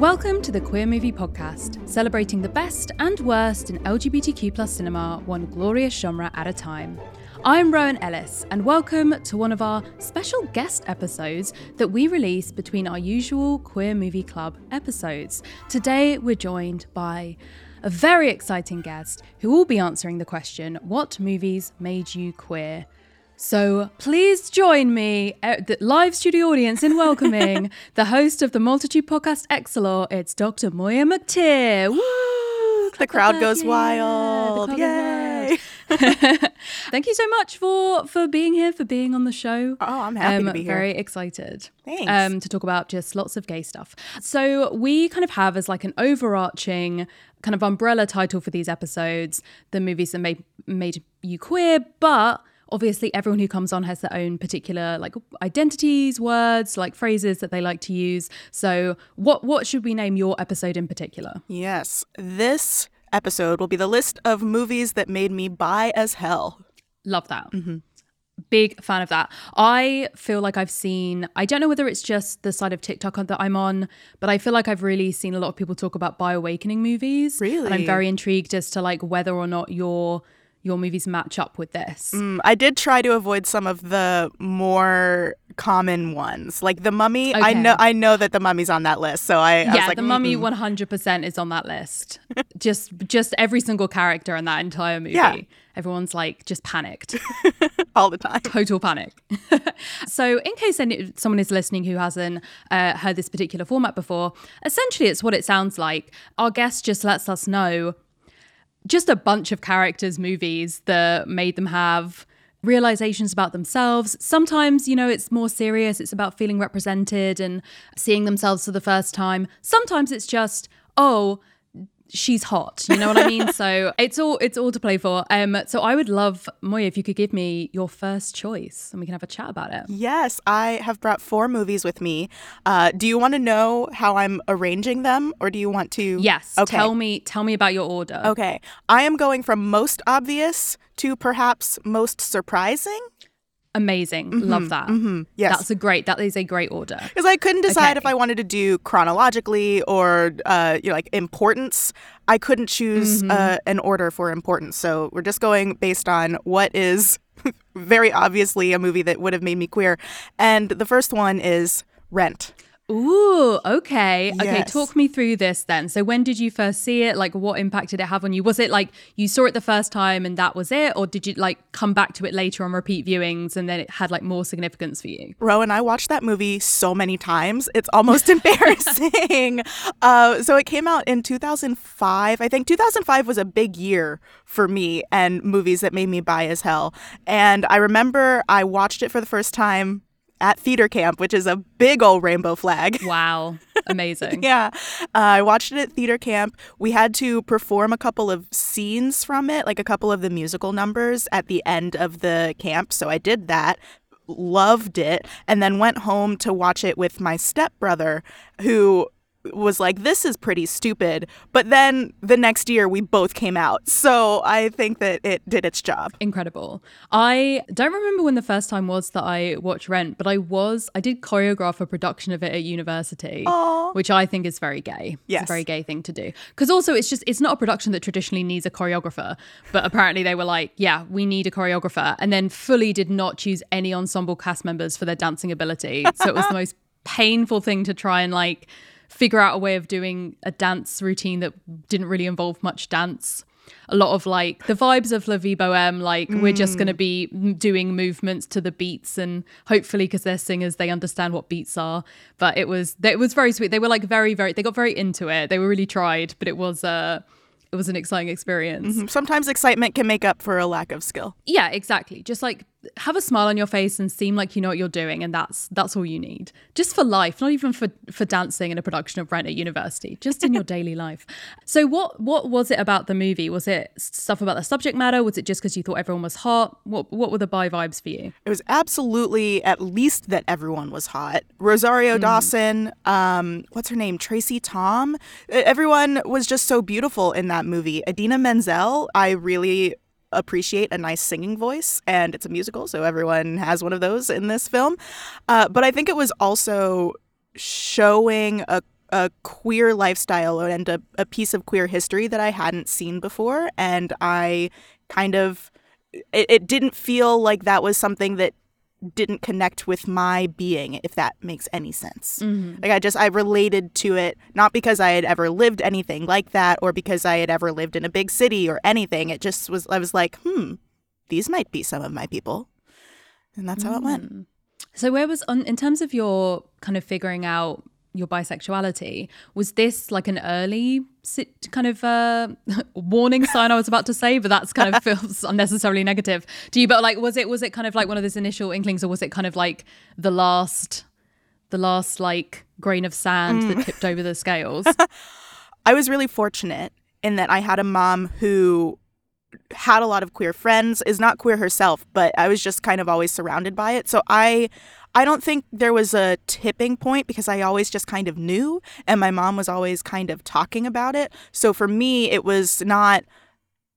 Welcome to the Queer Movie Podcast, celebrating the best and worst in LGBTQ plus cinema, one glorious genre at a time. I'm Rowan Ellis, and welcome to one of our special guest episodes that we release between our usual Queer Movie Club episodes. Today, we're joined by a very exciting guest who will be answering the question What movies made you queer? So please join me, uh, the live studio audience, in welcoming the host of the Multitude Podcast Exolore. It's Dr. Moiya McTier. Woo! The crowd goes wild. Yay! Thank you so much for for being here, for being on the show. Oh, I'm happy um, to be here. Very excited. Thanks. Um, to talk about just lots of gay stuff. So we kind of have as like an overarching kind of umbrella title for these episodes, the movies that made made you queer, but obviously everyone who comes on has their own particular like identities words like phrases that they like to use. So what what should we name your episode in particular? Yes. This episode will be the list of movies that made me buy as hell. love that. Mm-hmm. Big fan of that. I feel like i've seen i don't know whether it's just the side of tiktok that i'm on but i feel like i've really seen a lot of people talk about bi awakening movies. And i'm very intrigued as to like whether or not your your movies match up with this Mm, I did try to avoid some of the more common ones, like the Mummy. I know, I know that the Mummy's on that list, so I, I was yeah, like, the mummy mm-mm. 100% is on that list. just just every single character in that entire movie. Yeah. Everyone's like just panicked, all the time. total panic. so, in case any, someone is listening who hasn't uh, heard this particular format before, essentially it's what it sounds like. Our guest just lets us know just a bunch of characters' movies that made them have realizations about themselves. Sometimes, you know, it's more serious, it's about feeling represented and seeing themselves for the first time. Sometimes it's just, oh, she's hot. You know what I mean? so it's all it's all to play for. Um so I would love Moiya if you could give me your first choice and we can have a chat about it. Yes, I have brought four movies with me. Uh, do you want to know how I'm arranging them, or do you want to? Yes. Okay. Tell me tell me about your order. Okay, I am going from most obvious to perhaps most surprising. Amazing. Love that. Mm-hmm. Yes. That's a great that is a great order. because I couldn't decide if I wanted to do chronologically or uh, you know, like importance. I couldn't choose Mm-hmm. uh, an order for importance, so we're just going based on what is very obviously a movie that would have made me queer. And the first one is Rent. Ooh, okay. Okay, talk me through this then. So when did you first see it? Like what impact did it have on you? Was it like you saw it the first time and that was it or did you like come back to it later on repeat viewings and then it had like more significance for you? Rowan, I watched that movie so many times. It's almost embarrassing. Uh, so it came out in 2005. I think 2005 was a big year for me and movies that made me buy as hell. And I remember I watched it for the first time at theater camp, which is a big old rainbow flag. Wow. Amazing. Yeah. Uh, I watched it at theater camp. We had to perform a couple of scenes from it, like a couple of the musical numbers at the end of the camp. So I did that, loved it, and then went home to watch it with my stepbrother, who was like, this is pretty stupid. But then the next year, we both came out. So I think that it did its job. Incredible. I don't remember when the first time was that I watched Rent, but I was I did choreograph a production of it at university, Aw. which I think is very gay. It's a very gay thing to do. Because also it's just it's not a production that traditionally needs a choreographer, but apparently they were like, yeah, we need a choreographer, and then fully did not choose any ensemble cast members for their dancing ability. So it was the most painful thing to try and like figure out a way of doing a dance routine that didn't really involve much dance a lot of like the vibes of La Vie Boheme, like we're just going to be doing movements to the beats, and hopefully, because they're singers, they understand what beats are. But it was it was very sweet. They were like very very they got very into it. They were really tried, but it was uh it was an exciting experience. Sometimes excitement can make up for a lack of skill. Yeah, exactly. Just like have a smile on your face and seem like you know what you're doing, and that's that's all you need. Just for life, not even for for dancing in a production of Rent at university. Just in your daily life. So what what was it about the movie? Was it stuff about the subject matter? Was it just because you thought everyone was hot? What what were the bi vibes for you? It was absolutely at least that everyone was hot. Rosario Dawson, um, what's her name? Tracy Tom. Everyone was just so beautiful in that movie. Idina Menzel, I really appreciate a nice singing voice, and it's a musical, so everyone has one of those in this film. Uh, but I think it was also showing a a queer lifestyle and a, a piece of queer history that I hadn't seen before. And I kind of, it, it didn't feel like that was something that didn't connect with my being if that makes any sense. Mm-hmm. like i just i related to it not because i had ever lived anything like that or because i had ever lived in a big city or anything. It just was i was like hmm these might be some of my people. And that's how it went. So where was on in terms of your kind of figuring out your bisexuality? Was this like an early kind of uh, warning sign? I was about to say, but that's kind of feels unnecessarily negative. Do you? But like, was it was it kind of like one of those initial inklings, or was it kind of like the last, the last like grain of sand that tipped over the scales? I was really fortunate in that I had a mom who had a lot of queer friends, is not queer herself, but I was just kind of always surrounded by it. So I I don't think there was a tipping point because I always just kind of knew and my mom was always kind of talking about it. So for me it was not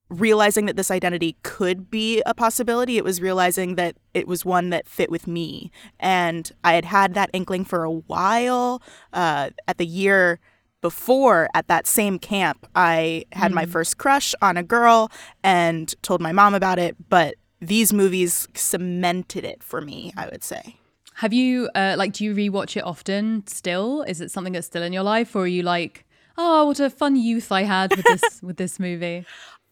realizing that this identity could be a possibility. It was realizing that it was one that fit with me. And I had had that inkling for a while. Uh, at the year before, at that same camp, I had my first crush on a girl and told my mom about it. But these movies cemented it for me, I would say. Have you uh, like do you rewatch it often still? Is it something that's still in your life, or are you like, oh, what a fun youth I had with this with this movie?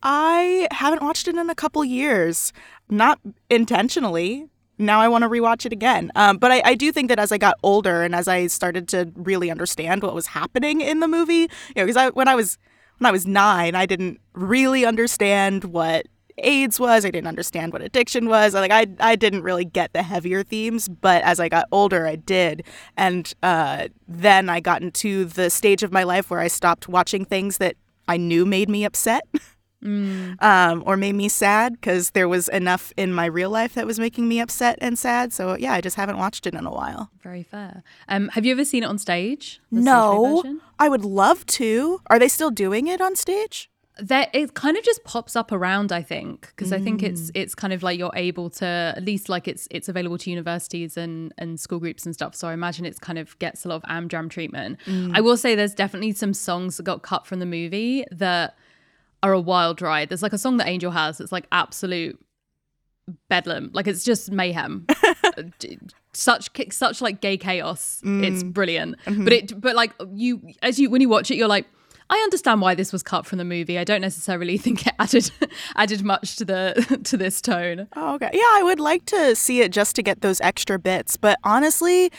I haven't watched it in a couple years, not intentionally. Now I want to rewatch it again. Um, but I, I do think that as I got older and as I started to really understand what was happening in the movie, you know, because I, when I was when I was nine, I didn't really understand what AIDS was. I didn't understand what addiction was. Like I, I didn't really get the heavier themes. But as I got older, I did. And uh, then I got into the stage of my life where I stopped watching things that I knew made me upset. um, or made me sad because there was enough in my real life that was making me upset and sad. So yeah, I just haven't watched it in a while. Very fair. Um, have you ever seen it on stage No. I would love to. Are they still doing it on stage? There, it kind of just pops up around. I think because I think it's Mm. it's kind of like you're able to at least like it's it's available to universities and and school groups and stuff. So I imagine it's kind of gets a lot of Amdram treatment. Mm. I will say there's definitely some songs that got cut from the movie that are a wild ride. There's like a song that Angel has that's like absolute bedlam. Like it's just mayhem. Such such like gay chaos. It's brilliant. But it but like you as you when you watch it you're like I understand why this was cut from the movie. I don't necessarily think it added added much to the to this tone. Oh, okay. Yeah, I would like to see it just to get those extra bits. But honestly,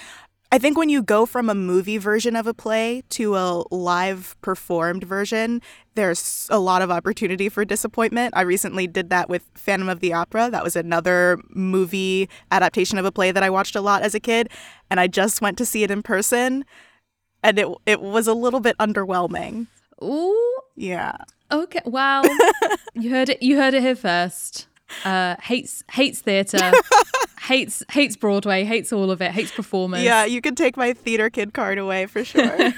I think when you go from a movie version of a play to a live performed version, there's a lot of opportunity for disappointment. I recently did that with Phantom of the Opera. That was another movie adaptation of a play that I watched a lot as a kid, and I just went to see it in person, and it it was a little bit underwhelming. Ooh, Yeah. okay. Well, you heard it. You heard it here first. Uh, hates hates theater, hates hates Broadway, hates all of it, hates performers. Yeah, you can take my theater kid card away for sure.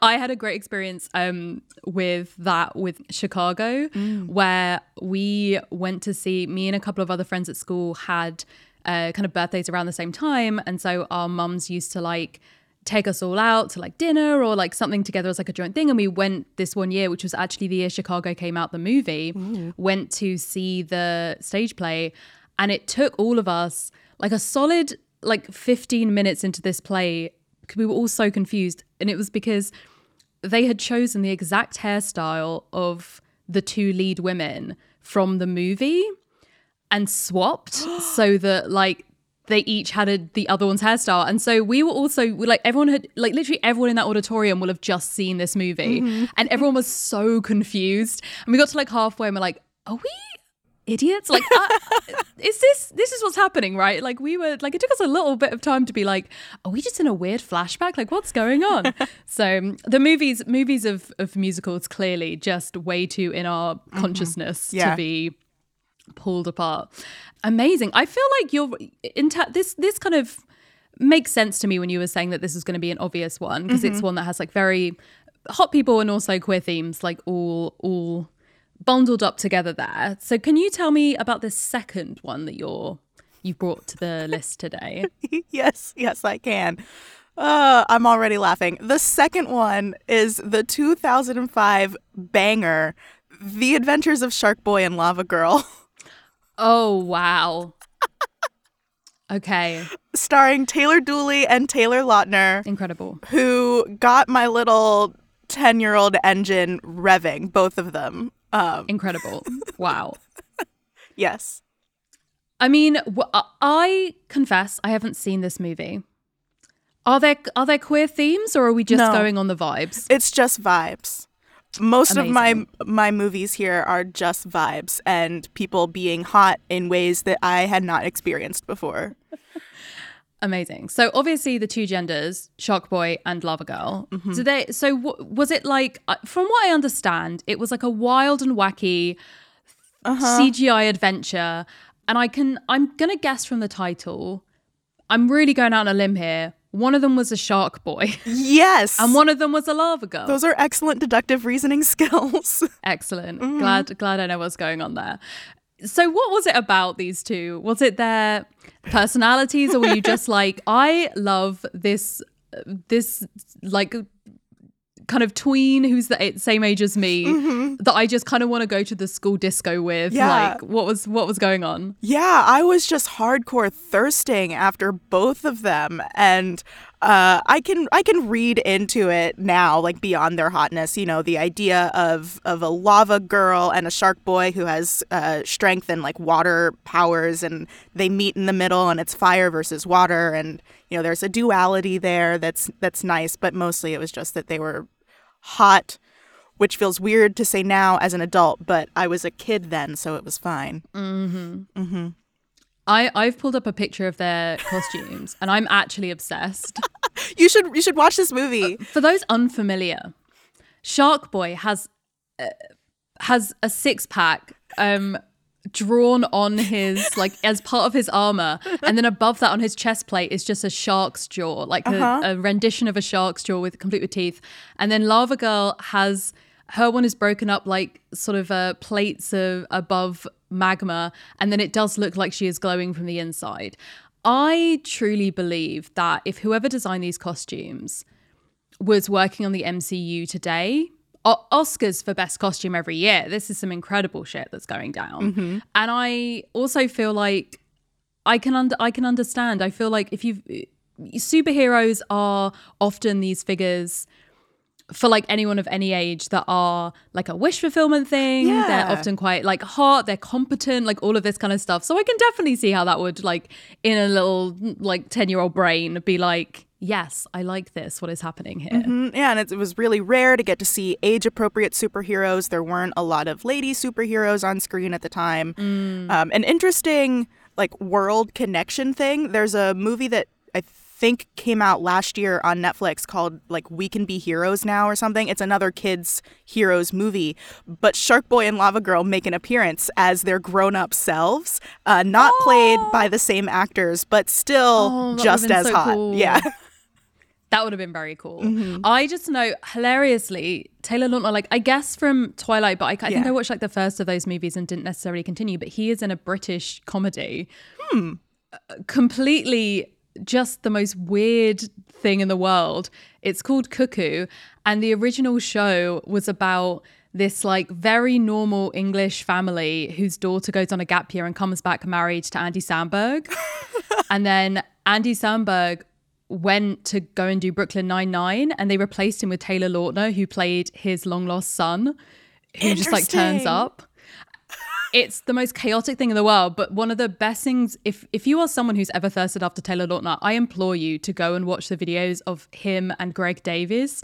I had a great experience um, with that with Chicago, where we went to see me and a couple of other friends at school had uh, kind of birthdays around the same time, and so our mums used to like take us all out to like dinner or like something together as like a joint thing. And we went this one year, which was actually the year Chicago came out the movie, went to see the stage play, and it took all of us like a solid like 15 minutes into this play because we were all so confused. And it was because they had chosen the exact hairstyle of the two lead women from the movie and swapped so that like they each had a, the other one's hairstyle. And so we were also like everyone had like literally everyone in that auditorium will have just seen this movie. And everyone was so confused. And we got to like halfway and we're like are we idiots? Like uh, is this this is what's happening right? Like we were like it took us a little bit of time to be like are we just in a weird flashback? Like what's going on? So um, the movies movies of of musicals clearly just way too in our consciousness Yeah. to be pulled apart. Amazing. I feel like you're in ta- this this kind of makes sense to me when you were saying that this was going to be an obvious one because it's one that has like very hot people and also queer themes like all all bundled up together there. So can you tell me about this second one that you're you've brought to the list today? Yes, yes, I can. Uh, I'm already laughing. The second one is the 2005 banger, The Adventures of Shark Boy and Lava Girl, Oh wow. Okay, starring Taylor Dooley and Taylor Lautner, incredible. who got my little 10 year old engine revving, both of them. Um, Incredible. Wow. yes. I mean, I confess I haven't seen this movie. Are there are there queer themes or are we just No. going on the vibes? It's just vibes. Most of my my movies here are just vibes and people being hot in ways that I had not experienced before. Amazing. So obviously the two genders, Shark Boy and Lava Girl. So they so w- was it like uh, from what I understand, it was like a wild and wacky CGI adventure and I can I'm going to guess from the title. I'm really going out on a limb here. One of them was a shark boy Yes. and one of them was a lava girl. Those are excellent deductive reasoning skills. Excellent. Mm-hmm. Glad glad I know what's going on there. So what was it about these two? Was it their personalities or were you just like I love this this like kind of tween who's the same age as me that I just kind of want to go to the school disco with Yeah. like what was what was going on? yeah, I was just hardcore thirsting after both of them and uh, I can I can read into it now, like beyond their hotness. You know, the idea of of a lava girl and a shark boy who has uh, strength and like water powers, and they meet in the middle, and it's fire versus water, and you know, there's a duality there that's that's nice. But mostly, it was just that they were hot, which feels weird to say now as an adult, but I was a kid then, so it was fine. I I've pulled up a picture of their costumes and I'm actually obsessed. You should you should watch this movie. For those unfamiliar, Shark Boy has uh, has a six pack um drawn on his like as part of his armor and then above that on his chest plate is just a shark's jaw like a, a rendition of a shark's jaw with complete with teeth and then lava girl has her one is broken up like sort of uh, plates of above magma and then it does look like she is glowing from the inside i truly believe that if whoever designed these costumes was working on the MCU today. O- Oscars for best costume every year. This is some incredible shit that's going down. Mm-hmm. And I also feel like I can under I can understand. I feel like if you've superheroes are often these figures for like anyone of any age that are like a wish fulfillment thing. yeah. They're often quite like hot, they're competent, like all of this kind of stuff. So I can definitely see how that would like in a little like 10 year old brain be like, yes, I like this. What is happening here? Mm, Yeah, and it, it was really rare to get to see age appropriate superheroes. There weren't a lot of lady superheroes on screen at the time. Um, an interesting like world connection thing. There's a movie that I think came out last year on Netflix called like We Can Be Heroes Now or something. It's another kids heroes movie, but Shark Boy and Lava Girl make an appearance as their grown up selves, uh, not played by the same actors, but still Oh, just as so hot. cool. Yeah. That would have been very cool. I just know hilariously Taylor Lautner, like I guess from Twilight, but I, I think Yeah. I watched like the first of those movies and didn't necessarily continue. But he is in a British comedy, Uh, completely just the most weird thing in the world. It's called Cuckoo, and the original show was about this like very normal English family whose daughter goes on a gap year and comes back married to Andy Samberg. and then Andy Samberg went to go and do Brooklyn Nine Nine, and they replaced him with Taylor Lautner, who played his long lost son, who just like turns up. It's the most chaotic thing in the world, but one of the best things. If if you are someone who's ever thirsted after Taylor Lautner, I implore you to go and watch the videos of him and Greg Davies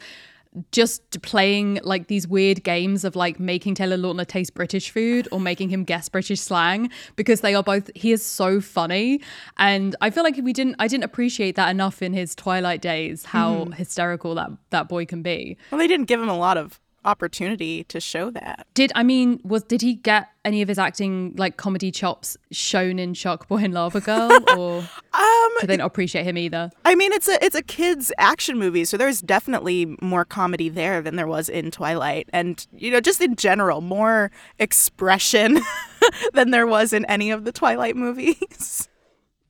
just playing like these weird games of like making Taylor Lautner taste British food or making him guess British slang because they are both he is so funny and I feel like we didn't I didn't appreciate that enough in his Twilight days how mm-hmm. hysterical that that boy can be. Well, they didn't give him a lot of opportunity to show that. Did I mean was did he get any of his acting like comedy chops shown in Shark Boy and Lava Girl or Um, did they not appreciate him either? I mean, it's a it's a kids action movie, so there's definitely more comedy there than there was in Twilight, and you know, just in general, more expression than there was in any of the Twilight movies.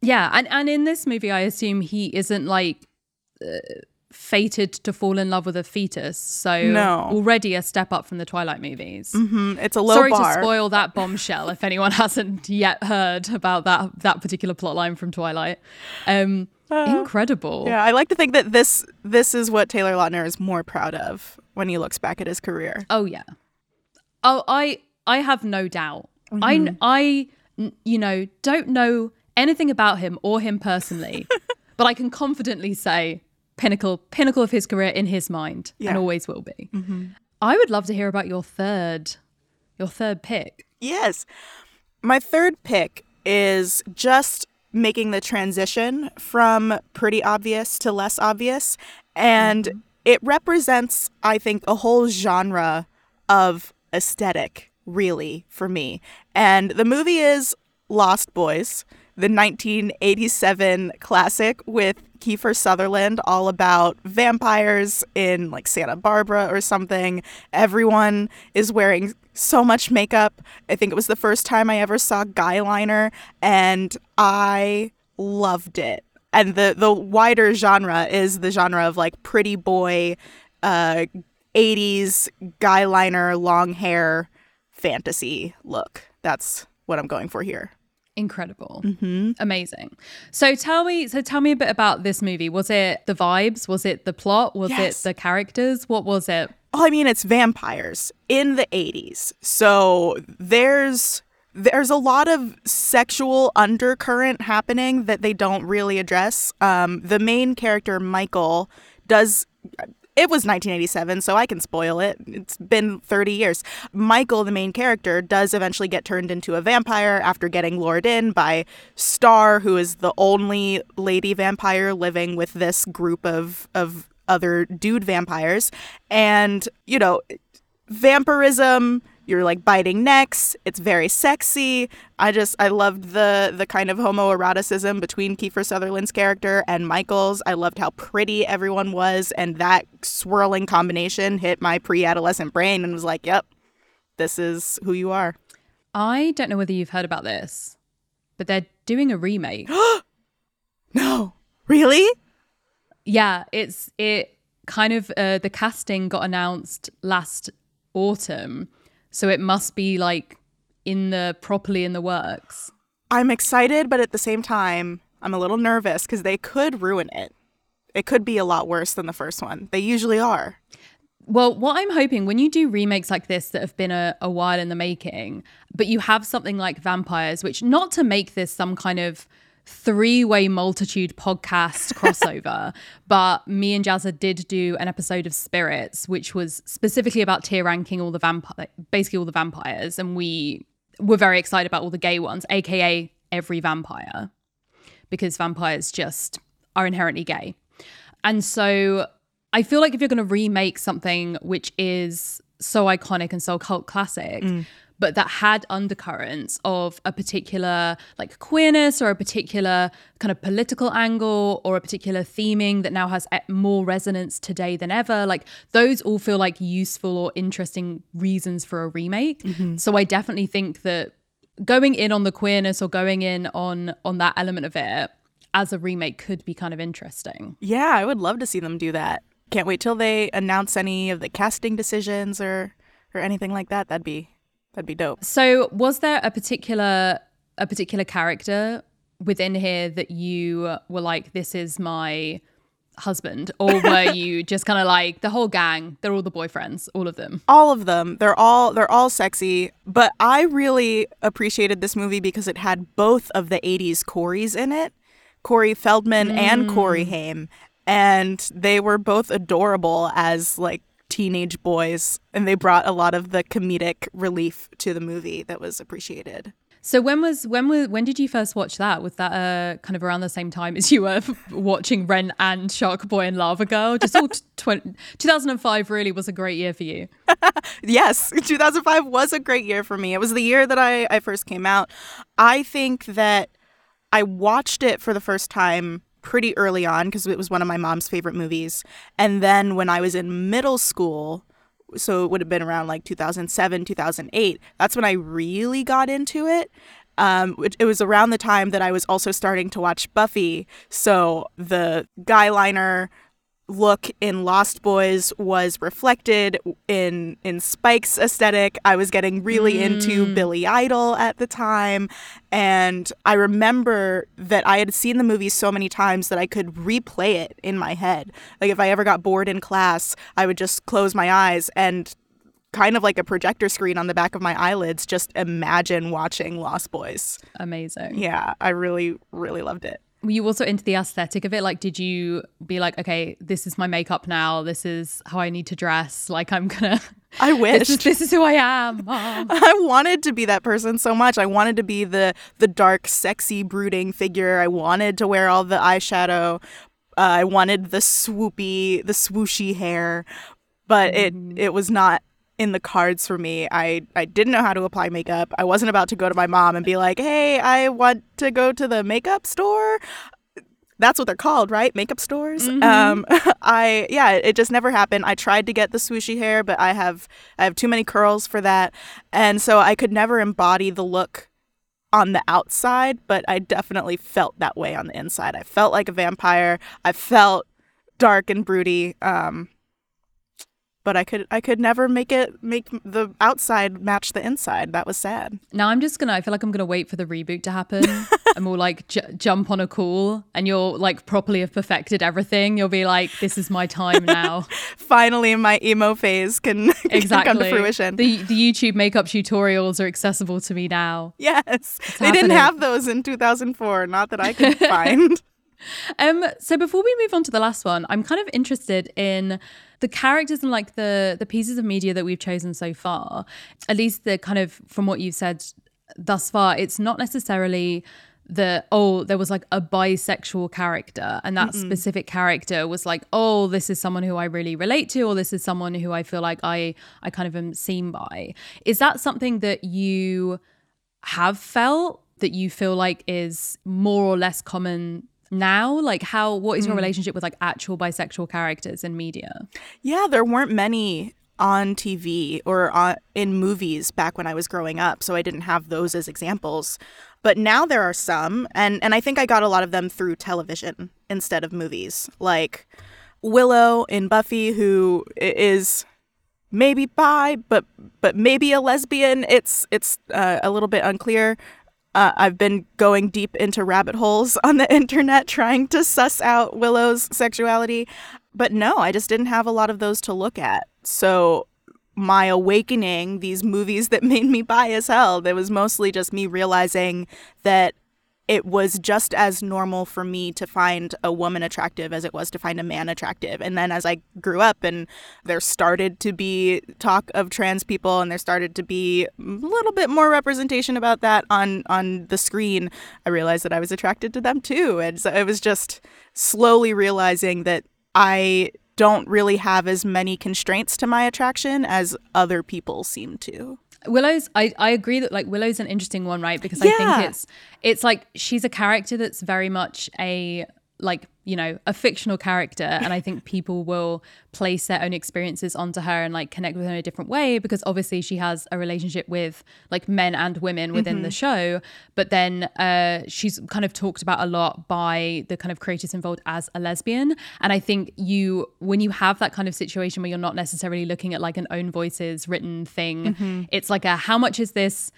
Yeah, and and in this movie, I assume he isn't like uh, fated to fall in love with a fetus. So No. already a step up from the Twilight movies. Mm, it's a low Sorry bar. to spoil that bombshell if anyone hasn't yet heard about that that particular plotline from Twilight. Um, incredible. Yeah, I like to think that this this is what Taylor Lautner is more proud of when he looks back at his career. Oh yeah. Oh, I I have no doubt. I I you know don't know anything about him or him personally, but I can confidently say pinnacle pinnacle of his career in his mind Yeah. and always will be. Mm-hmm. I would love to hear about your third your third pick. Yes. My third pick is just making the transition from pretty obvious to less obvious. And mm-hmm. it represents, I think, a whole genre of aesthetic, really, for me. And the movie is Lost Boys, the 1987 classic with Kiefer Sutherland, all about vampires in like Santa Barbara or something. Everyone is wearing so much makeup. I think it was the first time I ever saw guy liner, and I loved it. And the the wider genre is the genre of like pretty boy, uh, 80s guy liner, long hair fantasy look. That's what I'm going for here. Incredible. Mm-hmm. Amazing. So tell me so tell me a bit about this movie. Was it the vibes? Was it the plot? Was Yes. it the characters? What was it? Oh, I mean, it's vampires in the 80s. So there's there's a lot of sexual undercurrent happening that they don't really address. Um, the main character, Michael, does. It was 1987, so I can spoil it. It's been 30 years. Michael, the main character, does eventually get turned into a vampire after getting lured in by Star, who is the only lady vampire living with this group of of other dude vampires. And, you know, vampirism you're like biting necks it's very sexy. I just i loved the the kind of homoeroticism between kiefer sutherland's character and michael's. I loved how pretty everyone was and that swirling combination hit my pre-adolescent brain and was like yep this is who you are. I don't know whether you've heard about this, but they're doing a remake. no. Really? Yeah, it's it kind of uh, the casting got announced last autumn, so it must be like in the properly in the works. i'm excited but at the same time i'm a little nervous because they could ruin it. It could be a lot worse than the first one. They usually are. Well, what I'm hoping when you do remakes like this that have been a, a while in the making, but you have something like Vampires, which not to make this some kind of three way multitude podcast crossover, but me and Jazza did do an episode of Spirits, which was specifically about tier ranking all the vampire, basically all the vampires, and we were very excited about all the gay ones, aka every vampire, because vampires just are inherently gay. And so I feel like if you're going to remake something which is so iconic and so cult classic, mm. But that had undercurrents of a particular like queerness or a particular kind of political angle or a particular theming that now has more resonance today than ever, like those all feel like useful or interesting reasons for a remake. Mm-hmm. So I definitely think that going in on the queerness or going in on on that element of it as a remake could be kind of interesting. Yeah, I would love to see them do that. Can't wait till they announce any of the casting decisions or or anything like that. That'd be that'd be dope. So, was there a particular a particular character within here that you were like, "This is my husband," or were you just kind of like the whole gang? They're all the boyfriends, all of them. All of them, they're all they're all sexy, but I really appreciated this movie because it had both of the 80s Corys in it. Corey Feldman and Corey mm. Haim, and they were both adorable as like teenage boys and they brought a lot of the comedic relief to the movie that was appreciated. So when was when was when did you first watch that? Was that uh, kind of around the same time as you were watching Rent and Shark Boy and Lava Girl? Just all t- 20, 2005 really was a great year for you. Yes, 2005 was a great year for me. It was the year that I, I first came out. I think that I watched it for the first time pretty early on because it was one of my mom's favorite movies. And then when I was in middle school, so it would have been around like 2007, 2008, that's when I really got into it. Um, which it was around the time that I was also starting to watch Buffy. So the guy liner look in Lost Boys was reflected in in Spike's aesthetic. I was getting really mm. into Billy Idol at the time, and I remember that I had seen the movie so many times that I could replay it in my head. Like if I ever got bored in class, I would just close my eyes and kind of like a projector screen on the back of my eyelids just imagine watching Lost Boys. Amazing. Yeah, I really really loved it you also into the aesthetic of it? Like, did you be like, okay, this is my makeup now. This is how I need to dress. Like, I'm gonna. I wish this is, this is who I am. I wanted to be that person so much. I wanted to be the the dark, sexy, brooding figure. I wanted to wear all the eyeshadow. Uh, I wanted the swoopy, the swooshy hair, but mm-hmm. it it was not in the cards for me. I, I didn't know how to apply makeup. I wasn't about to go to my mom and be like, hey, I want to go to the makeup store. That's what they're called, right? Makeup stores. Mm-hmm. Um, I yeah, it just never happened. I tried to get the swooshy hair, but I have I have too many curls for that, and so I could never embody the look on the outside. But I definitely felt that way on the inside. I felt like a vampire. I felt dark and broody. Um, but I could I could never make it make the outside match the inside. That was sad. Now I'm just gonna. I feel like I'm gonna wait for the reboot to happen, and we'll like j- jump on a call, and you'll like properly have perfected everything. You'll be like, "This is my time now." Finally, my emo phase can exactly come to fruition. The the YouTube makeup tutorials are accessible to me now. Yes, they didn't have those in 2004. Not that I could find. Um. So before we move on to the last one, I'm kind of interested in the characters and like the the pieces of media that we've chosen so far, at least the kind of from what you've said thus far, it's not necessarily the oh there was like a bisexual character and that Mm-mm. specific character was like oh this is someone who i really relate to or this is someone who i feel like i i kind of am seen by is that something that you have felt that you feel like is more or less common now? Like how what is your mm. relationship with like actual bisexual characters in media? Yeah, there weren't many on TV or on, in movies back when I was growing up, so I didn't have those as examples. But now there are some, and and I think I got a lot of them through television instead of movies. Like Willow in Buffy, who is maybe bi, but but maybe a lesbian. It's it's uh, a little bit unclear. Uh, I've been going deep into rabbit holes on the internet trying to suss out Willow's sexuality. But no, I just didn't have a lot of those to look at. So my awakening, these movies that made me bi as hell, that was mostly just me realizing that it was just as normal for me to find a woman attractive as it was to find a man attractive. And then as I grew up and there started to be talk of trans people and there started to be a little bit more representation about that on on the screen, I realized that I was attracted to them too. And so it was just slowly realizing that I don't really have as many constraints to my attraction as other people seem to. Willow's I, I agree that like Willow's an interesting one, right? Because yeah. I think it's it's like she's a character that's very much a like you know a fictional character and i think people will place their own experiences onto her and like connect with her in a different way because obviously she has a relationship with like men and women within mm-hmm. the show but then uh, she's kind of talked about a lot by the kind of creators involved as a lesbian and i think you when you have that kind of situation where you're not necessarily looking at like an own voices written thing mm-hmm. it's like a how much is this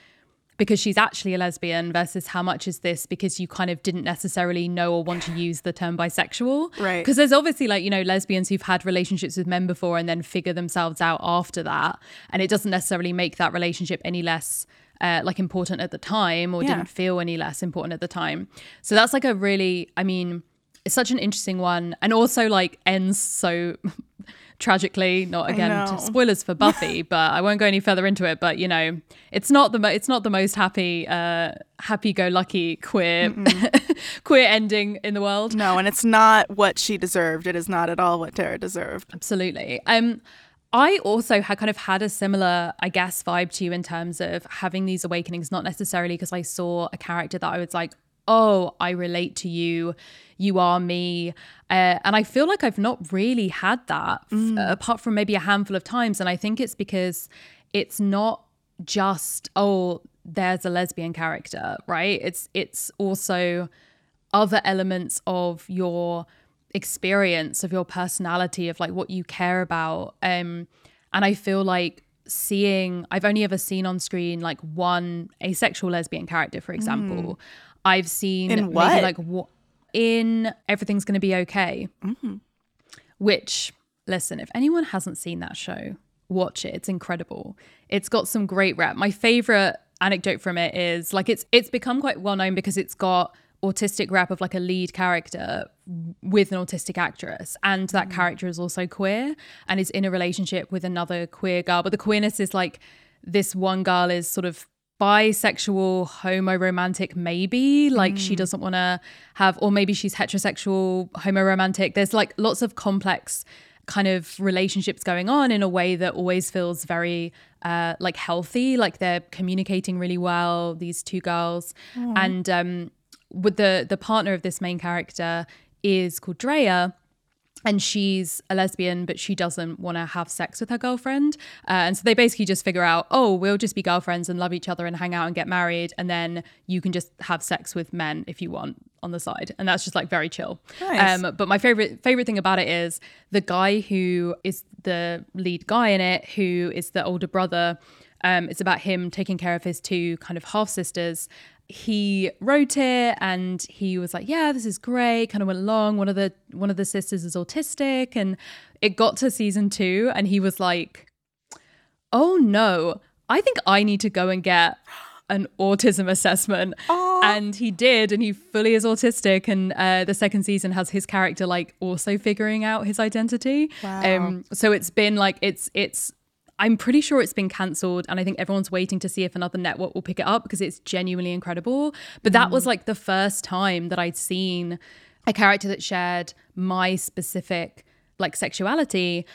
because she's actually a lesbian versus how much is this because you kind of didn't necessarily know or want to use the term bisexual. Right. Because there's obviously like, you know, lesbians who've had relationships with men before and then figure themselves out after that. And it doesn't necessarily make that relationship any less uh, like important at the time or yeah. didn't feel any less important at the time. So that's like a really, I mean, it's such an interesting one and also like ends so tragically not again spoilers for buffy but i won't go any further into it but you know it's not the mo- it's not the most happy uh happy-go-lucky queer queer ending in the world. No and it's not what she deserved. It is not at all what tara deserved. Absolutely. Um I also had kind of had a similar, I guess, vibe to you in terms of having these awakenings, not necessarily because I saw a character that I was like, oh, I relate to you, you are me. Uh, and I feel like I've not really had that mm. f- apart from maybe a handful of times. And I think it's because it's not just, oh, there's a lesbian character, right? It's it's also other elements of your experience of your personality of like what you care about um and i feel like seeing i've only ever seen on screen like one asexual lesbian character for example mm. i've seen in what? like what in everything's gonna be okay mm-hmm. which listen if anyone hasn't seen that show watch it it's incredible it's got some great rap. my favorite anecdote from it is like it's it's become quite well known because it's got autistic rap of like a lead character with an autistic actress and that mm. character is also queer and is in a relationship with another queer girl but the queerness is like this one girl is sort of bisexual homo romantic maybe like mm. she doesn't want to have or maybe she's heterosexual homo romantic there's like lots of complex kind of relationships going on in a way that always feels very uh, like healthy like they're communicating really well these two girls mm. and um with the the partner of this main character is called Drea and she's a lesbian, but she doesn't want to have sex with her girlfriend. Uh, and so they basically just figure out, oh, we'll just be girlfriends and love each other and hang out and get married. And then you can just have sex with men if you want on the side. And that's just like very chill. Nice. Um, but my favorite favorite thing about it is the guy who is the lead guy in it, who is the older brother. Um, it's about him taking care of his two kind of half sisters he wrote it and he was like yeah this is great kind of went along. One of the one of the sisters is autistic and it got to season 2 and he was like oh no. I think i need to go and get an autism assessment. And he did and he fully is autistic and uh, the second season has his character like also figuring out his identity. Wow. um so it's been like it's it's I'm pretty sure it's been cancelled, and I think everyone's waiting to see if another network will pick it up because it's genuinely incredible. But that was mm. like the first time that I'd seen a character that shared my specific like sexuality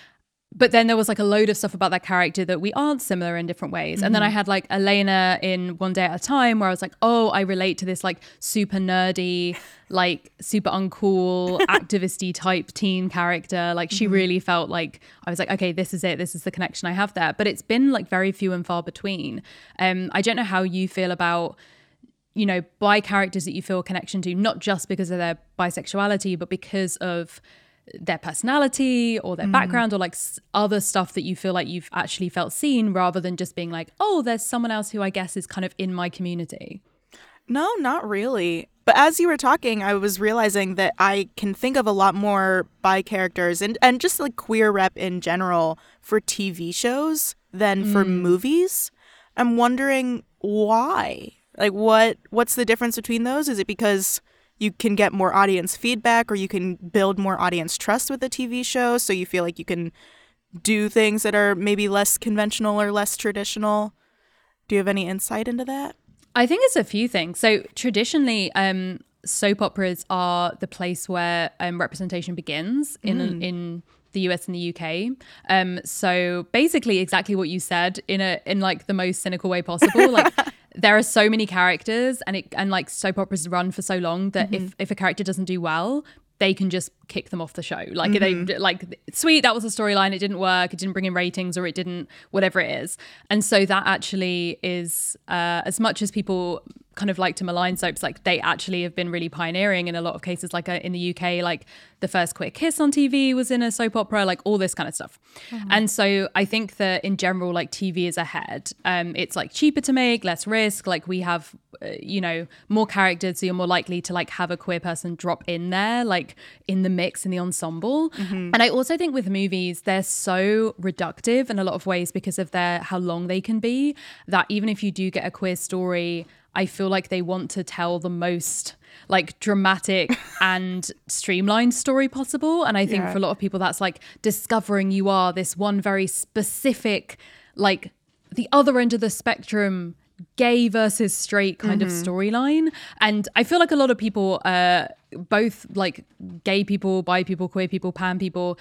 but then there was like a load of stuff about that character that we aren't similar in different ways. Mm-hmm. And then I mm-hmm. had like Elena in One Day at a Time where I was like, oh, I relate to this like super nerdy, like super uncool, activisty type teen character. Like she mm-hmm. really felt like I was like, okay, this is it. This is the connection I have there. But it's been like very few and far between. Um, I don't know how you feel about you know, by characters that you feel a connection to, not just because of their bisexuality, but because of their personality or their mm. background or like other stuff that you feel like you've actually felt seen rather than just being like, oh, there's someone else who I guess is kind of in my community? No, not really. But as you were talking, I was realizing that I can think of a lot more bi characters and, and just like queer rep in general for TV shows than mm. for movies. I'm wondering why. Like what what's the difference between those? Is it because you can get more audience feedback or you can build more audience trust with the TV show so you feel like you can do things that are maybe less conventional or less traditional. Do you have any insight into that? I think it's a few things. So traditionally, um, soap operas are the place where um, representation begins in mm. in the US and the UK. Um, so basically, exactly what you said in a in like the most cynical way possible. Like there are so many characters and it and like soap operas run for so long that mm-hmm. if if a character doesn't do well they can just kick them off the show like mm-hmm. they like sweet that was a storyline it didn't work it didn't bring in ratings or it didn't whatever it is and so that actually is uh, as much as people kind of like to malign soaps like they actually have been really pioneering in a lot of cases like uh, in the uk like the first queer kiss on tv was in a soap opera like all this kind of stuff mm-hmm. and so i think that in general like tv is ahead um it's like cheaper to make less risk like we have uh, you know more characters so you're more likely to like have a queer person drop in there like in the mix in the ensemble mm-hmm. and i also think with movies they're so reductive in a lot of ways because of their how long they can be that even if you do get a queer story I feel like they want to tell the most like dramatic and streamlined story possible. And I think yeah. for a lot of people, that's like discovering you are this one very specific, like the other end of the spectrum gay versus straight kind mm-hmm. of storyline and i feel like a lot of people uh both like gay people bi people queer people pan people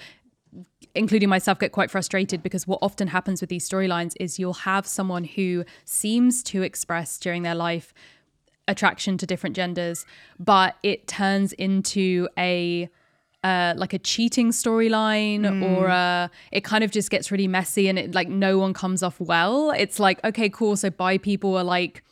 including myself, get quite frustrated because what often happens with these storylines is you'll have someone who seems to express during their life attraction to different genders, but it turns into a uh, like a cheating storyline mm. or uh, it kind of just gets really messy and it like no one comes off well. It's like, okay, cool. So bi people are like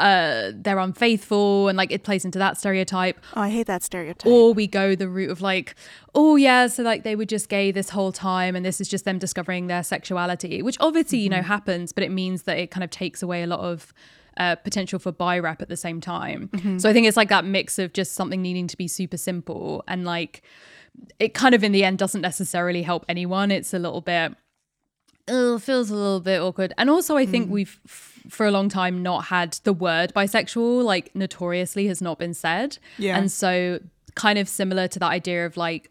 uh they're unfaithful and like it plays into that stereotype Oh, I hate that stereotype. or we go the route of like oh yeah so like they were just gay this whole time and this is just them discovering their sexuality which obviously you know happens but it means that it kind of takes away a lot of uh, potential for bi rap at the same time so i think it's like that mix of just something needing to be super simple and like it kind of in the end doesn't necessarily help anyone it's a little bit uh, feels a little bit awkward. And also, I think we've f- for a long time not had the word bisexual, like notoriously has not been said. Yeah. And so, kind of similar to that idea of like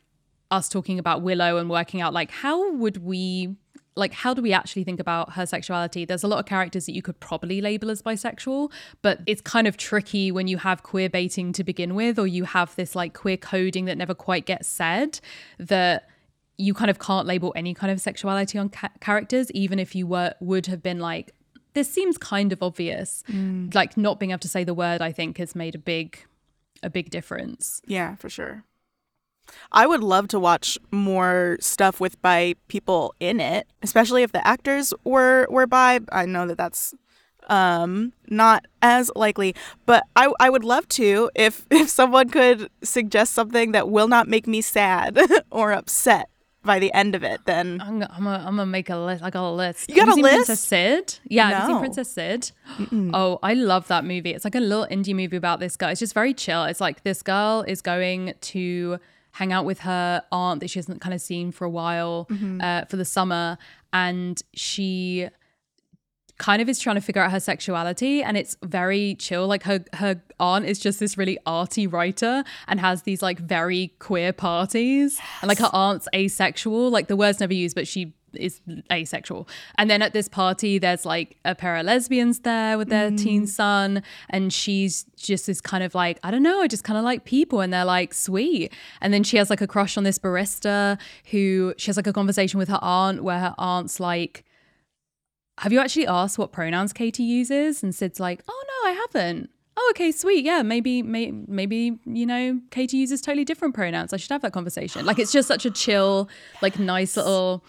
us talking about Willow and working out like how would we like how do we actually think about her sexuality? There's a lot of characters that you could probably label as bisexual but it's kind of tricky when you have queer baiting to begin with or you have this like queer coding that never quite gets said that you kind of can't label any kind of sexuality on ca- characters even if you were would have been like this seems kind of obvious. Mm. Like not being able to say the word i think has made a big a big difference. Yeah, for sure. I would love to watch more stuff with bi people in it, especially if the actors were were bi. I know that that's um not as likely, but I I would love to if if someone could suggest something that will not make me sad or upset by the end of it. Then I'm gonna, I'm gonna, I'm gonna make a list. I got a list. You got Have a seen list? Princess Cyd? Yeah, have you seen Princess Cyd? Oh, I love that movie. It's like a little indie movie about this girl. It's just very chill. It's like this girl is going to hang out with her aunt that she hasn't kind of seen for a while uh, for the summer, and she kind of is trying to figure out her sexuality and it's very chill. Like her her aunt is just this really arty writer and has these like very queer parties. And like her aunt's asexual like the word's never used but she is asexual and then at this party there's like a pair of lesbians there with their teen mm. son and she's just this kind of like i don't know i just kind of like people and they're like sweet and then she has like a crush on this barista who she has like a conversation with her aunt where her aunt's like have you actually asked what pronouns Katie uses? And Cyd's like, oh no, I haven't. Oh, okay, sweet. Yeah, maybe, may, maybe you know, Katie uses totally different pronouns. I should have that conversation. Like, it's just such a chill, like, nice little,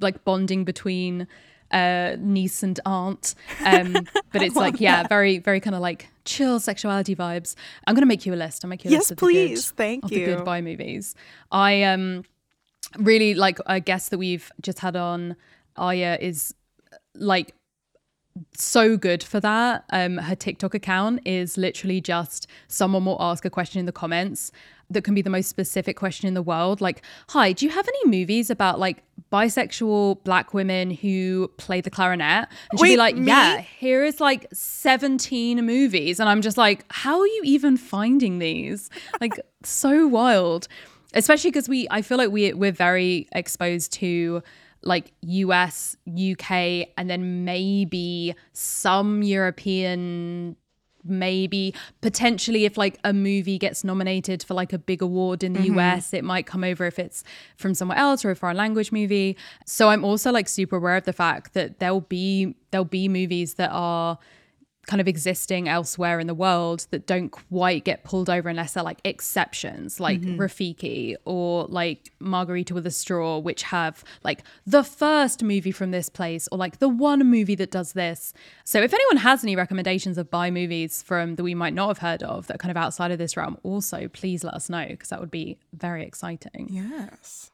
like, bonding between uh niece and aunt. Um, but it's like, yeah, very, very kind of like chill sexuality vibes. I'm gonna make you a list. I'll make you a Yes, list of the good- please. Thank of the you. good bi movies. I um really like a guest that we've just had on. Aya is like so good for that. Um, her TikTok account is literally just someone will ask a question in the comments that can be the most specific question in the world. Like, hi, do you have any movies about like bisexual black women who play the clarinet? And she'll be like, me? yeah, here is like 17 movies. And I'm just like, how are you even finding these? Like, so wild. Especially because we, I feel like we, we're very exposed to like US, UK, and then maybe some European maybe potentially if like a movie gets nominated for like a big award in the mm-hmm. US it might come over if it's from somewhere else or a foreign language movie. So I'm also like super aware of the fact that there'll be there'll be movies that are kind of existing elsewhere in the world that don't quite get pulled over unless they're like exceptions like mm-hmm. Rafiki or like Margarita with a Straw which have like the first movie from this place or like the one movie that does this. So if anyone has any recommendations of bi movies from that we might not have heard of that are kind of outside of this realm also please let us know because that would be very exciting. yes.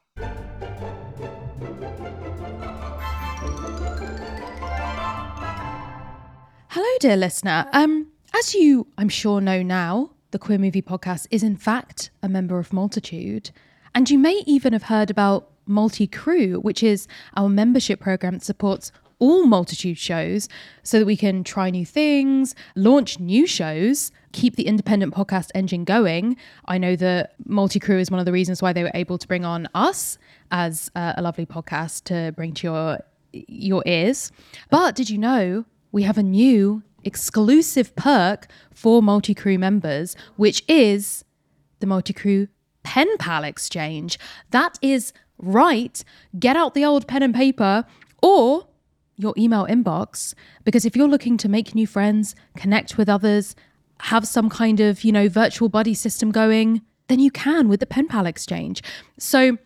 Hello, dear listener. Um, as you, I'm sure, know now, the Queer Movie Podcast is in fact a member of Multitude, and you may even have heard about Multi Crew, which is our membership program that supports all Multitude shows, so that we can try new things, launch new shows, keep the independent podcast engine going. I know that Multi Crew is one of the reasons why they were able to bring on us as uh, a lovely podcast to bring to your your ears. But did you know we have a new exclusive perk for multi crew members, which is the multi crew pen pal exchange. That is right. Get out the old pen and paper or your email inbox because if you're looking to make new friends, connect with others, have some kind of, you know, virtual buddy system going, then you can with the pen pal exchange. So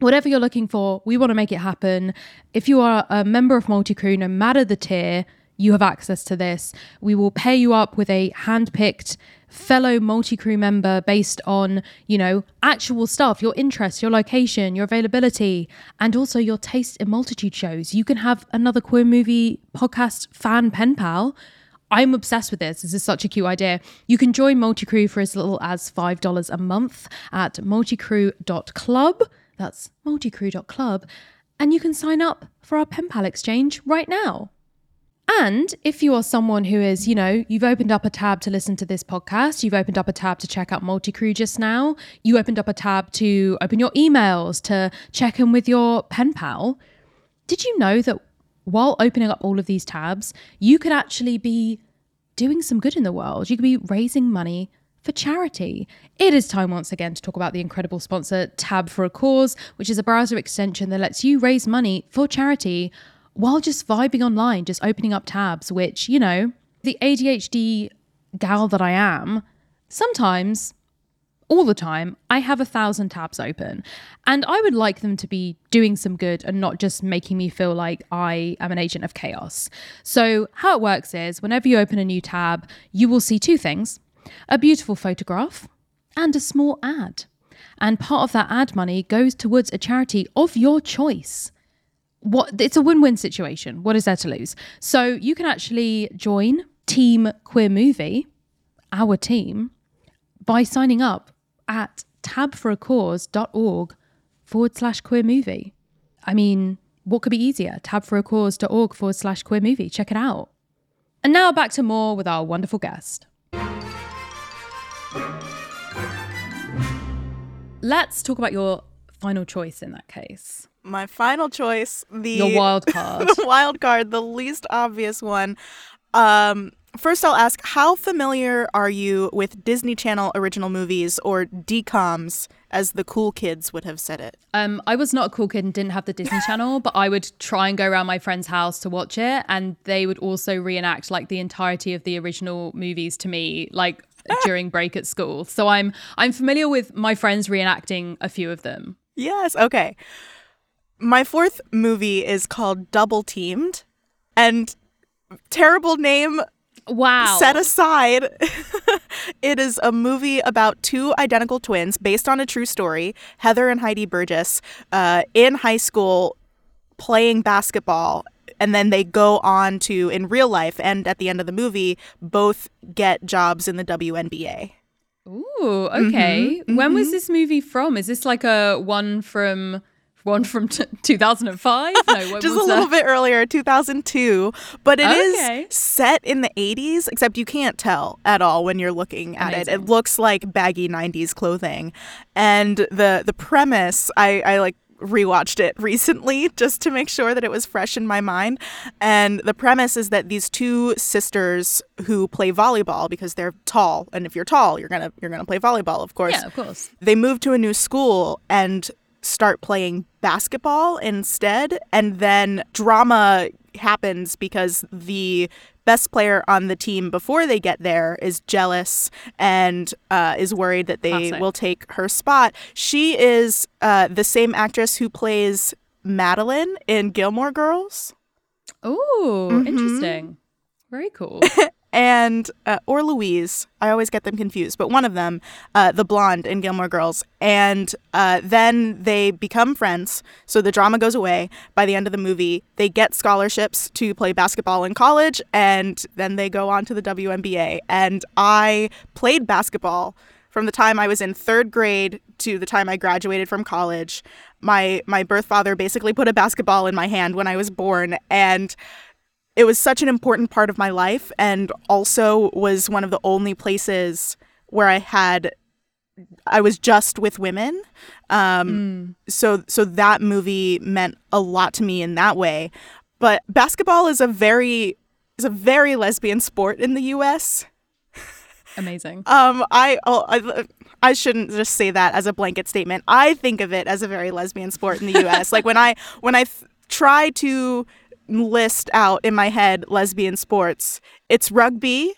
whatever you're looking for, we want to make it happen. If you are a member of Multicrew, no matter the tier, you have access to this. We will pair you up with a hand-picked fellow multi-crew member based on, you know, actual stuff, your interests, your location, your availability, and also your taste in multitude shows. You can have another queer movie podcast fan pen pal. I'm obsessed with this. This is such a cute idea. You can join Multicrew for as little as $5 a month at multicrew.club. That's multicrew.club. And you can sign up for our pen pal exchange right now. And if you are someone who is, you know, you've opened up a tab to listen to this podcast, you've opened up a tab to check out Multicrew just now, you opened up a tab to open your emails, to check in with your pen pal, did you know that while opening up all of these tabs, you could actually be doing some good in the world? You could be raising money for charity. It is time once again to talk about the incredible sponsor, Tab for a Cause, which is a browser extension that lets you raise money for charity while just vibing online, just opening up tabs, which, you know, the ADHD gal that I am, sometimes, all the time, I have a thousand tabs open. And I would like them to be doing some good and not just making me feel like I am an agent of chaos. So, how it works is whenever you open a new tab, you will see two things a beautiful photograph and a small ad. And part of that ad money goes towards a charity of your choice what it's a win-win situation. What is there to lose? So you can actually join Team Queer Movie, our team, by signing up at tabforacause.org forward slash queer movie. I mean, what could be easier? Tabforacause.org forward slash queer movie. Check it out. And now back to more with our wonderful guest. Let's talk about your final choice in that case. My final choice, the Your wild card. the wild card, the least obvious one. Um, first, I'll ask, how familiar are you with Disney Channel original movies or DCOMs, as the cool kids would have said it? Um, I was not a cool kid and didn't have the Disney Channel, but I would try and go around my friend's house to watch it, and they would also reenact like the entirety of the original movies to me, like during break at school. So I'm I'm familiar with my friends reenacting a few of them. Yes. Okay. My fourth movie is called Double Teamed, and terrible name Wow. set aside, it is a movie about two identical twins based on a true story. Heather and Heidi Burgess uh, in high school playing basketball. And then they go on to, in real life and at the end of the movie, both get jobs in the WNBA. Ooh, okay. Mm-hmm, When was this movie from? Is this like a one from one from t- 2005? No, Just a little that? bit earlier, 2002. But it is Okay. set in the 80s, except you can't tell at all when you're looking at it. It looks like baggy 90s clothing. And the the premise, I, I like rewatched it recently just to make sure that it was fresh in my mind. And the premise is that these two sisters who play volleyball because they're tall, and if you're tall, you're gonna you're gonna play volleyball, of course Yeah, of course. they move to a new school and start playing basketball instead and then drama happens because the best player on the team before they get there is jealous and uh, is worried that they Classic. will take her spot she is uh, the same actress who plays madeline in gilmore girls Oh, Mm-hmm. interesting. Very cool. and uh, or Louise. I always get them confused, but one of them, uh, the blonde in Gilmore Girls, and uh, then they become friends. So the drama goes away. By the end of the movie, they get scholarships to play basketball in college, and then they go on to the WNBA. And I played basketball from the time I was in third grade to the time I graduated from college. My my birth father basically put a basketball in my hand when I was born, and it was such an important part of my life and also was one of the only places where I had I was just with women. Um, so so that movie meant a lot to me in that way. But basketball is a very is a very lesbian sport in the US. Amazing. Um, I, oh, I I shouldn't just say that as a blanket statement. I think of it as a very lesbian sport in the U.S. like when I when I th- try to list out in my head lesbian sports, it's rugby,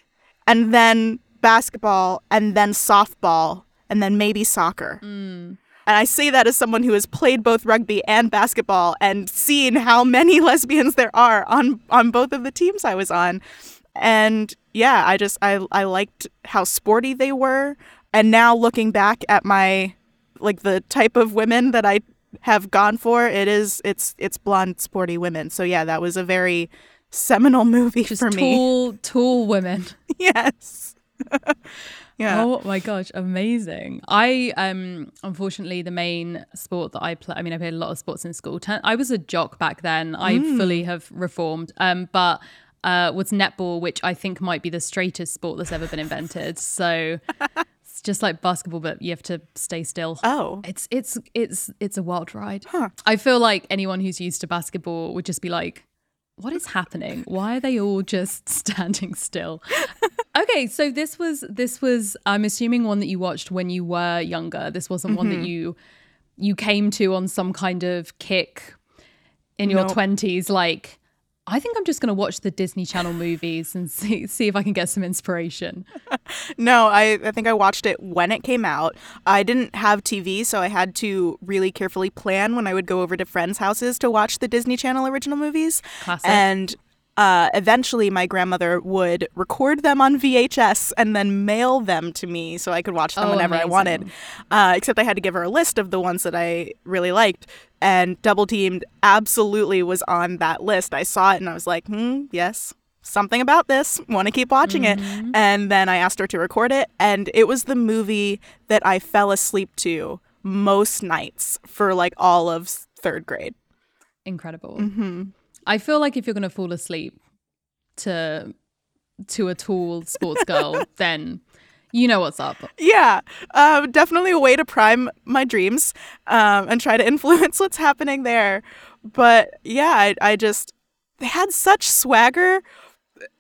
and then basketball, and then softball, and then maybe soccer. Mm. And I say that as someone who has played both rugby and basketball and seen how many lesbians there are on on both of the teams I was on. And yeah, I just I I liked how sporty they were. And now looking back at my like the type of women that I have gone for, it is it's it's blonde sporty women. So yeah, that was a very seminal movie Just for me. tall, tall women. yes. yeah. Oh my gosh, amazing. I um unfortunately the main sport that I play I mean I played a lot of sports in school. Ten- I was a jock back then. I Mm. fully have reformed. Um but uh was netball which I think might be the straightest sport that's ever been invented. So just like basketball but you have to stay still. Oh. It's it's it's it's a wild ride. I feel like anyone who's used to basketball would just be like, "What is happening? Why are they all just standing still?" okay, so this was this was I'm assuming one that you watched when you were younger. This wasn't one that mm-hmm. you you came to on some kind of kick in your Nope. twenties, like. I think I'm just going to watch the Disney Channel movies and see see if I can get some inspiration. No, I, I think I watched it when it came out. I didn't have TV, so I had to really carefully plan when I would go over to friends' houses to watch the Disney Channel original movies. Classic. And uh, eventually, my grandmother would record them on VHS and then mail them to me so I could watch them Oh, whenever I wanted. Uh, except I had to give her a list of the ones that I really liked. And Double Teamed absolutely was on that list. I saw it and I was like, hmm, yes, something about this. Want to keep watching Mm-hmm. it. And then I asked her to record it. And it was the movie that I fell asleep to most nights for like all of third grade. incredible. Mm-hmm. I feel like if you're going to fall asleep to to a tall sports girl, then you know what's up. Yeah, um, definitely a way to prime my dreams um, and try to influence what's happening there. But yeah, I, I just they had such swagger.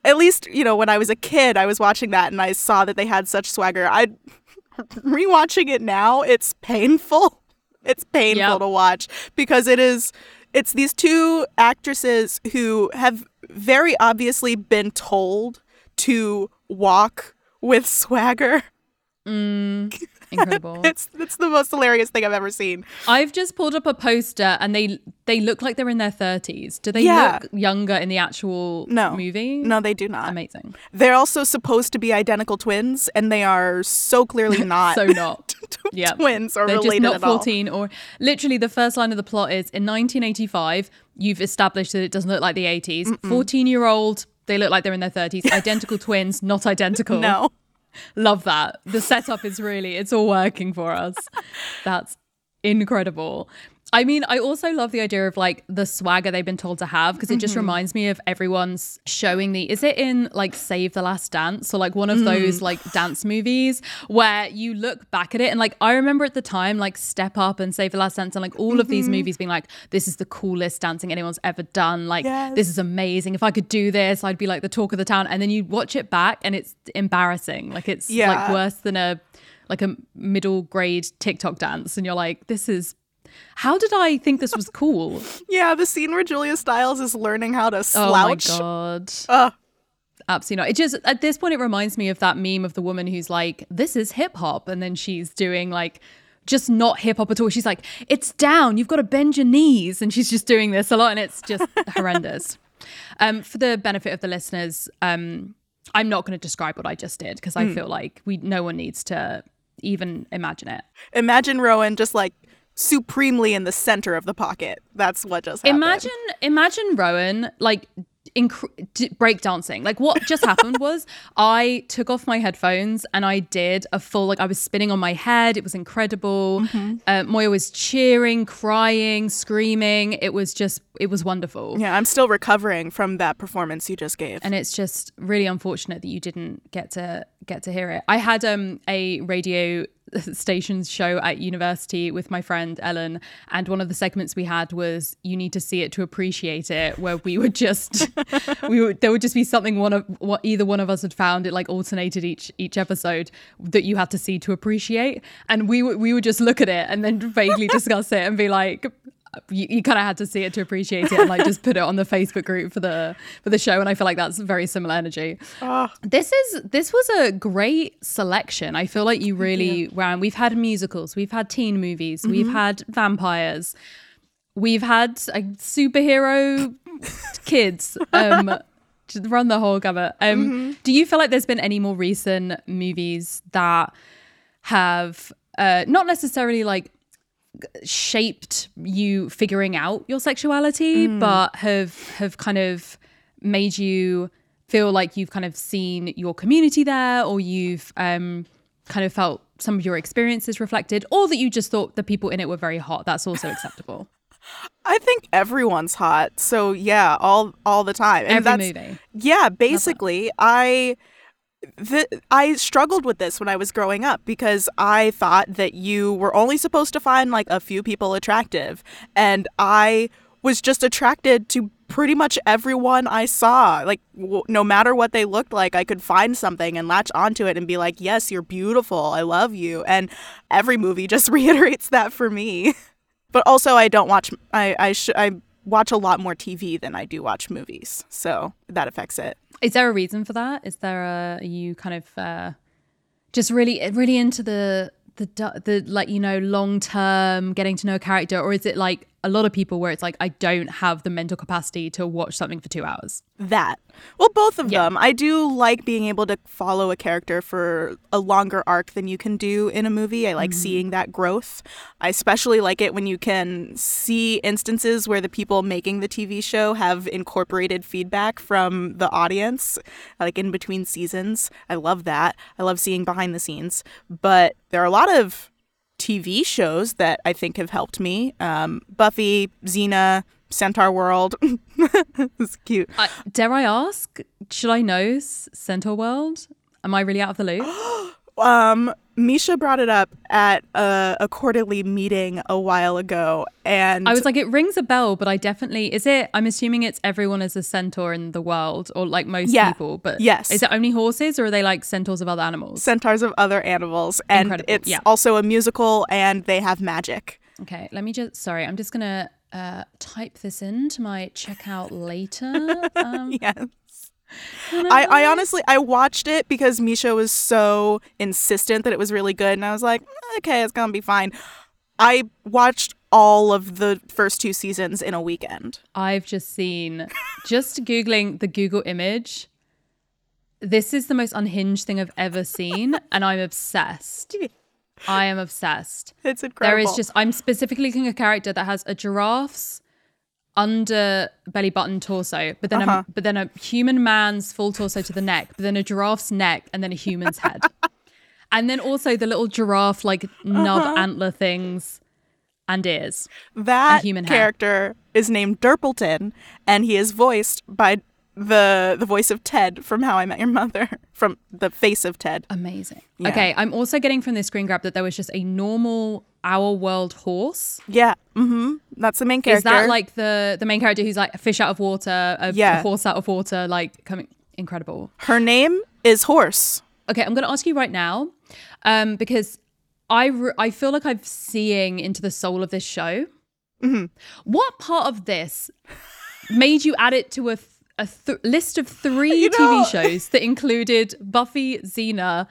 At least you know when I was a kid, I was watching that and I saw that they had such swagger. I rewatching it now, it's painful. It's painful Yep. to watch because it is. It's these two actresses who have very obviously been told to walk with swagger. Mm, incredible. It's it's the most hilarious thing I've ever seen. I've just pulled up a poster and they they look like they're in their 30s. Do they Yeah. look younger in the actual No. movie? No, they do not. Amazing. They're also supposed to be identical twins, and they are so clearly not. So not. Yeah. twins or They're related just not at all. 14 or literally the first line of the plot is in 1985 you've established that it doesn't look like the 80s 14 year old they look like they're in their 30s identical twins not identical. No. love that. The setup is really it's all working for us. That's incredible I mean, I also love the idea of like the swagger they've been told to have because it just mm-hmm. reminds me of everyone's showing the. Is it in like Save the Last Dance or like one of those mm. like dance movies where you look back at it and like I remember at the time like Step Up and Save the Last Dance and like all of these mm-hmm. movies being like, this is the coolest dancing anyone's ever done. Like, Yes. this is amazing. If I could do this, I'd be like the talk of the town. And then you watch it back and it's embarrassing. Like, it's like worse than a like a middle grade TikTok dance. And you're like, this is how did I think this was cool? Yeah, the scene where Julia Stiles is learning how to slouch. Oh my god. Ugh. Absolutely not. It just at this point it reminds me of that meme of the woman who's like, "This is hip hop," and then she's doing like just not hip hop at all. She's like, "It's down. You've got to bend your knees," and she's just doing this a lot, and it's just horrendous. Um, for the benefit of the listeners, um, I'm not going to describe what I just did because I feel like we no one needs to even imagine it. Imagine Rowan just like supremely in the center of the pocket. That's what just happened. Imagine, imagine Rowan like inc- d- break dancing. Like what just happened was I took off my headphones and I did a full like I was spinning on my head. It was incredible. Mm-hmm. Uh, Moiya was cheering, crying, screaming. It was just it was wonderful. Yeah, I'm still recovering from that performance you just gave. And it's just really unfortunate that you didn't get to get to hear it. I had um a radio stations show at university with my friend Ellen, and one of the segments we had was "You need to see it to appreciate it," where we would just we would there would just be something one of what either one of us had found. It like alternated each each episode that you had to see to appreciate, and we would we would just look at it and then vaguely discuss it and be like. You, you kind of had to see it to appreciate it and like just put it on the Facebook group for the for the show and I feel like that's very similar energy. Oh, This is this was a great selection. I feel like you really ran. We've had musicals, we've had teen movies, we've had vampires, we've had a superhero kids. Um, just run the whole gamut. Um, Do you feel like there's been any more recent movies that have uh, not necessarily like shaped you figuring out your sexuality but have have kind of made you feel like you've kind of seen your community there or you've um kind of felt some of your experiences reflected or that you just thought the people in it were very hot. That's also acceptable. I think everyone's hot. So yeah, all all the time. And every that's, movie. Yeah, basically, I the, I struggled with this when I was growing up because I thought that you were only supposed to find like a few people attractive, and I was just attracted to pretty much everyone I saw. Like w- no matter what they looked like, I could find something and latch onto it and be like, "Yes, you're beautiful. I love you." And every movie just reiterates that for me. But also, I don't watch. I I sh- I watch a lot more TV than I do watch movies, so that affects it. is there a reason for that is there a are you kind of uh just really really into the the the like you know long term getting to know a character or is it like a lot of people where it's like I don't have the mental capacity to watch something for 2 hours that. Well, both of Yeah. them. I do like being able to follow a character for a longer arc than you can do in a movie. I like mm-hmm. seeing that growth. I especially like it when you can see instances where the people making the TV show have incorporated feedback from the audience, like in between seasons. I love that. I love seeing behind the scenes. But there are a lot of TV shows that I think have helped me. Um, Buffy, Xena, Centaur World. it's cute. Uh, dare I ask? Should I know Centaur World? Am I really out of the loop? Um, Misha brought it up at a, a quarterly meeting a while ago, and I was like, it rings a bell, but I definitely is it. I'm assuming it's everyone is a centaur in the world, or like most Yeah. people. But Yes. is it only horses, or are they like centaurs of other animals? centaurs of other animals, and Incredible, it's yeah. also a musical, and they have magic. Okay, let me just. Sorry, I'm just gonna uh, type this into my checkout later. Um, Yes. I, I honestly I watched it because Misha was so insistent that it was really good, and I was like, okay, it's gonna be fine. I watched all of the first two seasons in a weekend. I've just seen, just googling the Google image. This is the most unhinged thing I've ever seen, and I'm obsessed. I am obsessed. It's incredible. There is just I'm specifically looking a character that has a giraffe's under belly button torso, but then Uh-huh. a, but then a human man's full torso to the neck, but then a giraffe's neck, and then a human's head, and then also the little giraffe like nub Uh-huh. antler things and ears. that human hair. character is named Durpleton, and he is voiced by the the voice of Ted from How I Met Your Mother, from the face of Ted. Amazing. Yeah. Okay, I'm also getting from this screen grab that there was just a normal our world horse. Yeah, mm-hmm. That's the main character. Is that like the the main character who's like a fish out of water, a Yeah. horse out of water, like coming incredible. her name is Horse. Okay, I'm going to ask you right now, um, because I re- I feel like I'm seeing into the soul of this show. Mm-hmm. What part of this made you add it to a th- a th- list of three You know- TV shows that included Buffy, Xena,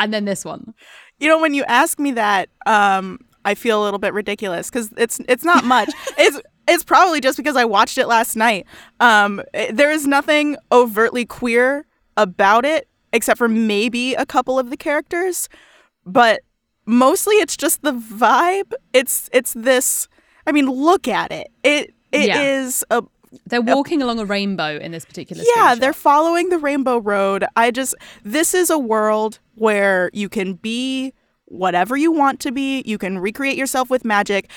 and then this one? You know, when you ask me that, um, I feel a little bit ridiculous because it's it's not much. it's it's probably just because I watched it last night. Um, it- there is nothing overtly queer about it except for maybe a couple of the characters, but mostly it's just the vibe. It's it's this. I mean, look at it. It it is Yeah. a They're walking along a rainbow in this particular. yeah, screenshot. they're following the rainbow road. I just this is a world where you can be whatever you want to be. You can recreate yourself with magic.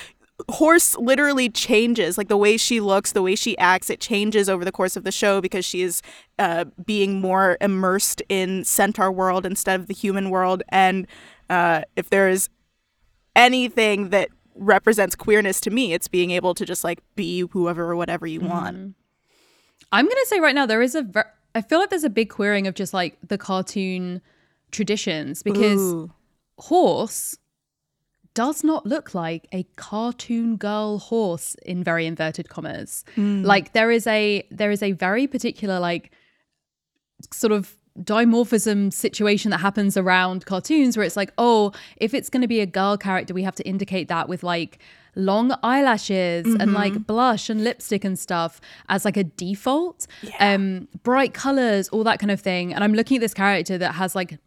Horse literally changes, like the way she looks, the way she acts. It changes over the course of the show because she is uh, being more immersed in centaur world instead of the human world. And uh, if there is anything that represents queerness to me, it's being able to just like be whoever or whatever you want. I'm gonna say right now there is a. Ver- I feel like there's a big queering of just like the cartoon traditions because Ooh. Horse does not look like a cartoon girl horse in very inverted commas. Like there is a there is a very particular like sort of dimorphism situation that happens around cartoons where it's like, oh, if it's going to be a girl character, we have to indicate that with like long eyelashes and like blush and lipstick and stuff as like a default. Um, bright colors, all that kind of thing. And I'm looking at this character that has like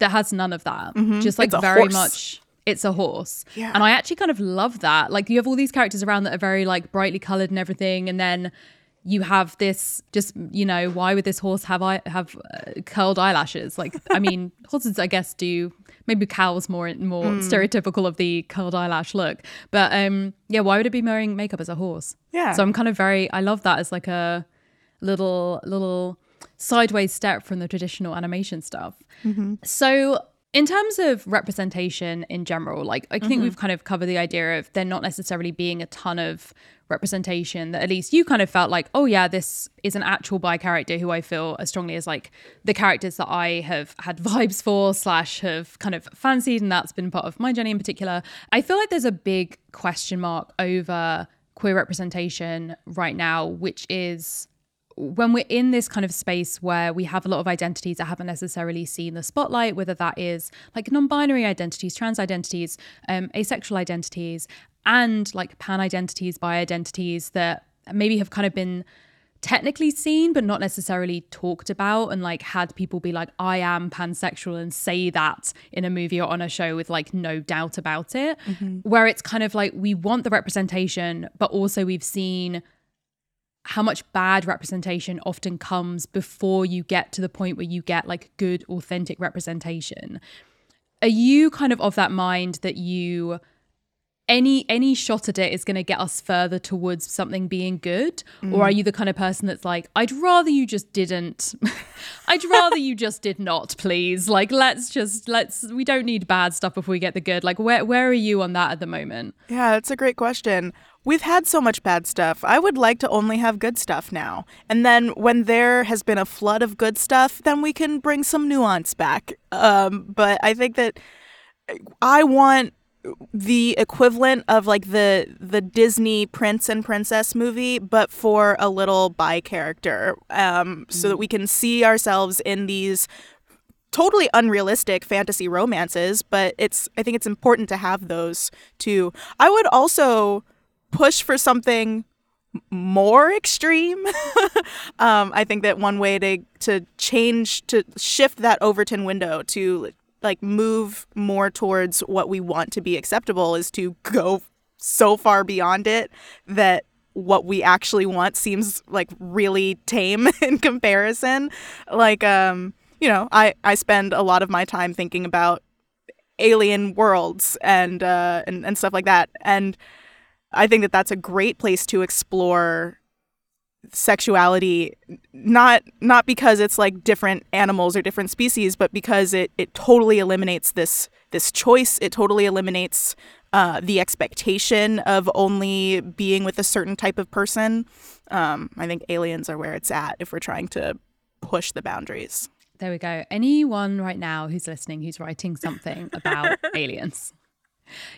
that has none of that. Just like very horse. much it's a horse. Yeah. And I actually kind of love that. Like you have all these characters around that are very like brightly colored and everything and then you have this just you know why would this horse have I have uh, curled eyelashes like I mean horses I guess do maybe cows more more Hmm. stereotypical of the curled eyelash look but um yeah why would it be wearing makeup as a horse Yeah. so I'm kind of very I love that as like a little little sideways step from the traditional animation stuff. Mm-hmm. So in terms of representation in general, like I think mm-hmm. we've kind of covered the idea of there not necessarily being a ton of representation that at least you kind of felt like, oh yeah, this is an actual bi character who I feel as strongly as like the characters that I have had vibes for slash have kind of fancied, and that's been part of my journey in particular. I feel like there's a big question mark over queer representation right now, which is when we're in this kind of space where we have a lot of identities that haven't necessarily seen the spotlight, whether that is like non binary identities, trans identities, um, asexual identities, and like pan identities, bi identities that maybe have kind of been technically seen but not necessarily talked about and like had people be like i am pansexual and say that in a movie or on a show with like no doubt about it. Where it's kind of like we want the representation but also we've seen how much bad representation often comes before you get to the point where you get like good authentic representation. Are you kind of of that mind that you any any shot at it is going to get us further towards something being good or are you the kind of person that's like i'd rather you just didn't i'd rather you just did not please like let's just let's we don't need bad stuff before we get the good like where where are you on that at the moment Yeah, that's a great question. We've had so much bad stuff. I would like to only have good stuff now. And then when there has been a flood of good stuff, then we can bring some nuance back. Um, but I think that I want the equivalent of like the the Disney prince and princess movie, but for a little bi character, um, so that we can see ourselves in these totally unrealistic fantasy romances, but it's I think it's important to have those too. I would also push for something more extreme. um, I think that one way to to change to shift that Overton window to like move more towards what we want to be acceptable is to go so far beyond it that what we actually want seems like really tame in comparison. Like um you know, I I spend a lot of my time thinking about alien worlds and uh and, and stuff like that and I think that that's a great place to explore sexuality not not because it's like different animals or different species but because it it totally eliminates this this choice it totally eliminates uh, the expectation of only being with a certain type of person um, i think aliens are where it's at if we're trying to push the boundaries There we go. Anyone right now who's listening who's writing something about aliens,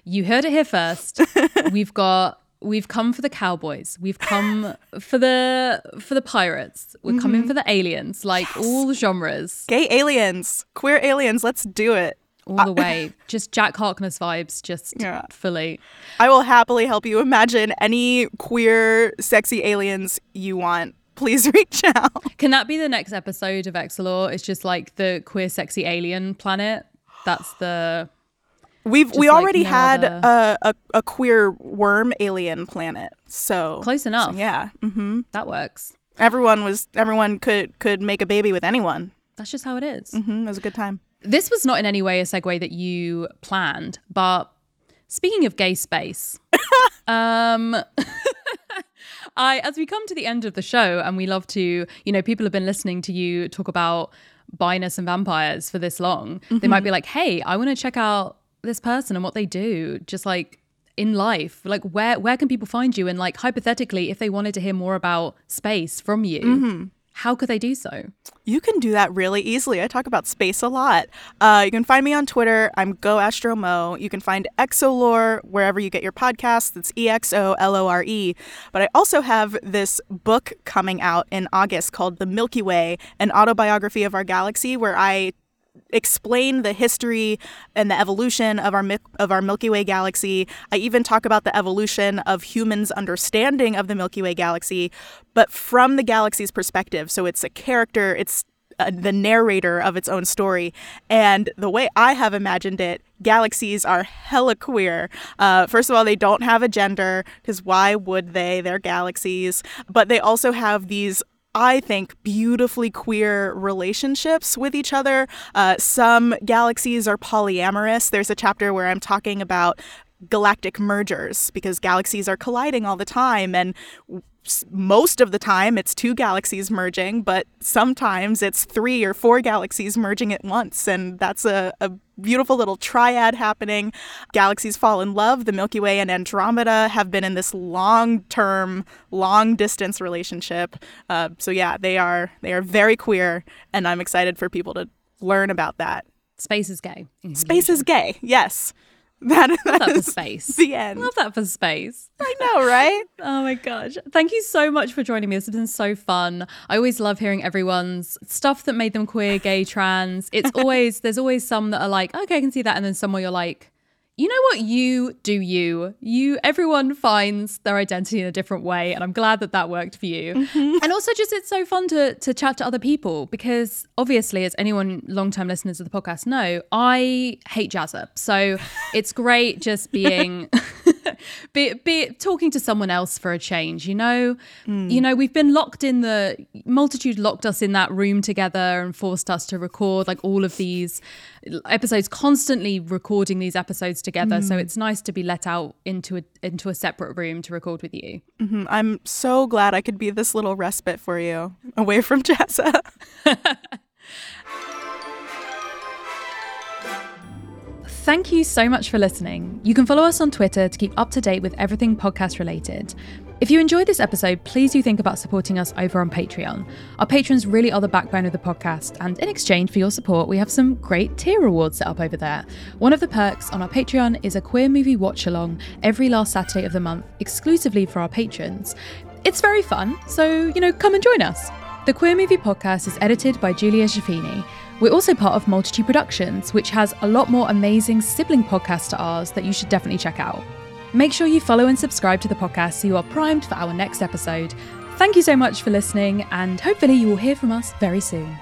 you heard it here first. We've got we've come for the cowboys. We've come for the for the pirates. We're coming mm-hmm. for the aliens, like all genres, gay aliens queer aliens let's do it all the way. Just Jack Harkness vibes, just Yeah. fully. I will happily help you imagine any queer, sexy aliens you want. Please reach out. Can that be the next episode of Exolore? It's just like the queer, sexy alien planet. That's the We've we like already had a, a a queer worm alien planet, so close enough. yeah, hmm That works. everyone was everyone could could make a baby with anyone. That's just how it is. hmm It was a good time. This was not in any way a segue that you planned, but speaking of gay space, um, I as we come to the end of the show, and we love to, you know, people have been listening to you talk about biness and vampires for this long. They might be like, "Hey, I want to check out this person and what they do," just like in life. Like, where where can people find you? And like hypothetically, if they wanted to hear more about space from you, how could they do so? You can do that really easily. I talk about space a lot. Uh, you can find me on Twitter. I'm GoAstroMo. You can find Exolore wherever you get your podcasts. It's E X O L O R E. But I also have this book coming out in August called The Milky Way, an autobiography of our galaxy, where I explain the history and the evolution of our of our Milky Way galaxy. I even talk about the evolution of humans' understanding of the Milky Way galaxy, but from the galaxy's perspective. So it's a character, it's uh, the narrator of its own story. And the way I have imagined it, galaxies are hella queer. Uh, first of all, they don't have a gender, because why would they? They're galaxies. But they also have these I think, beautifully queer relationships with each other. Uh, some galaxies are polyamorous. There's a chapter where I'm talking about galactic mergers because galaxies are colliding all the time and most of the time it's two galaxies merging, but sometimes it's three or four galaxies merging at once. And that's a, a beautiful little triad happening. Galaxies fall in love. The Milky Way and Andromeda have been in this long term, long distance relationship. Uh, so yeah, they are they are very queer, and I'm excited for people to learn about that. Space is gay. Space is gay. Yes. That, that, that is for space. The end. Love that for space. I know, right? oh my gosh. Thank you so much for joining me. This has been so fun. I always love hearing everyone's stuff that made them queer, gay, trans. It's always, there's always some that are like, okay, I can see that. And then some where you're like, you know what you do you. You everyone finds their identity in a different way and i'm glad that that worked for you. Mm-hmm. and also just it's so fun to to chat to other people because obviously as anyone long-term listeners of the podcast know i hate jazz up. So it's great just being be, be talking to someone else for a change you know mm. you know we've been locked in the multitude locked us in that room together and forced us to record like all of these episodes constantly recording these episodes together mm. so it's nice to be let out into a into a separate room to record with you mm-hmm. i'm so glad i could be this little respite for you away from Jazza Thank you so much for listening. You can follow us on Twitter to keep up to date with everything podcast related. If you enjoyed this episode, please do think about supporting us over on Patreon. Our patrons really are the backbone of the podcast, and in exchange for your support, we have some great tier rewards set up over there. One of the perks on our Patreon is a queer movie watch along every last Saturday of the month, exclusively for our patrons. It's very fun, so, you know, come and join us. The Queer Movie Podcast is edited by Julia Schifini. We're also part of Multitude Productions, which has a lot more amazing sibling podcasts to ours that you should definitely check out. Make sure you follow and subscribe to the podcast so you are primed for our next episode. Thank you so much for listening, and hopefully, you will hear from us very soon.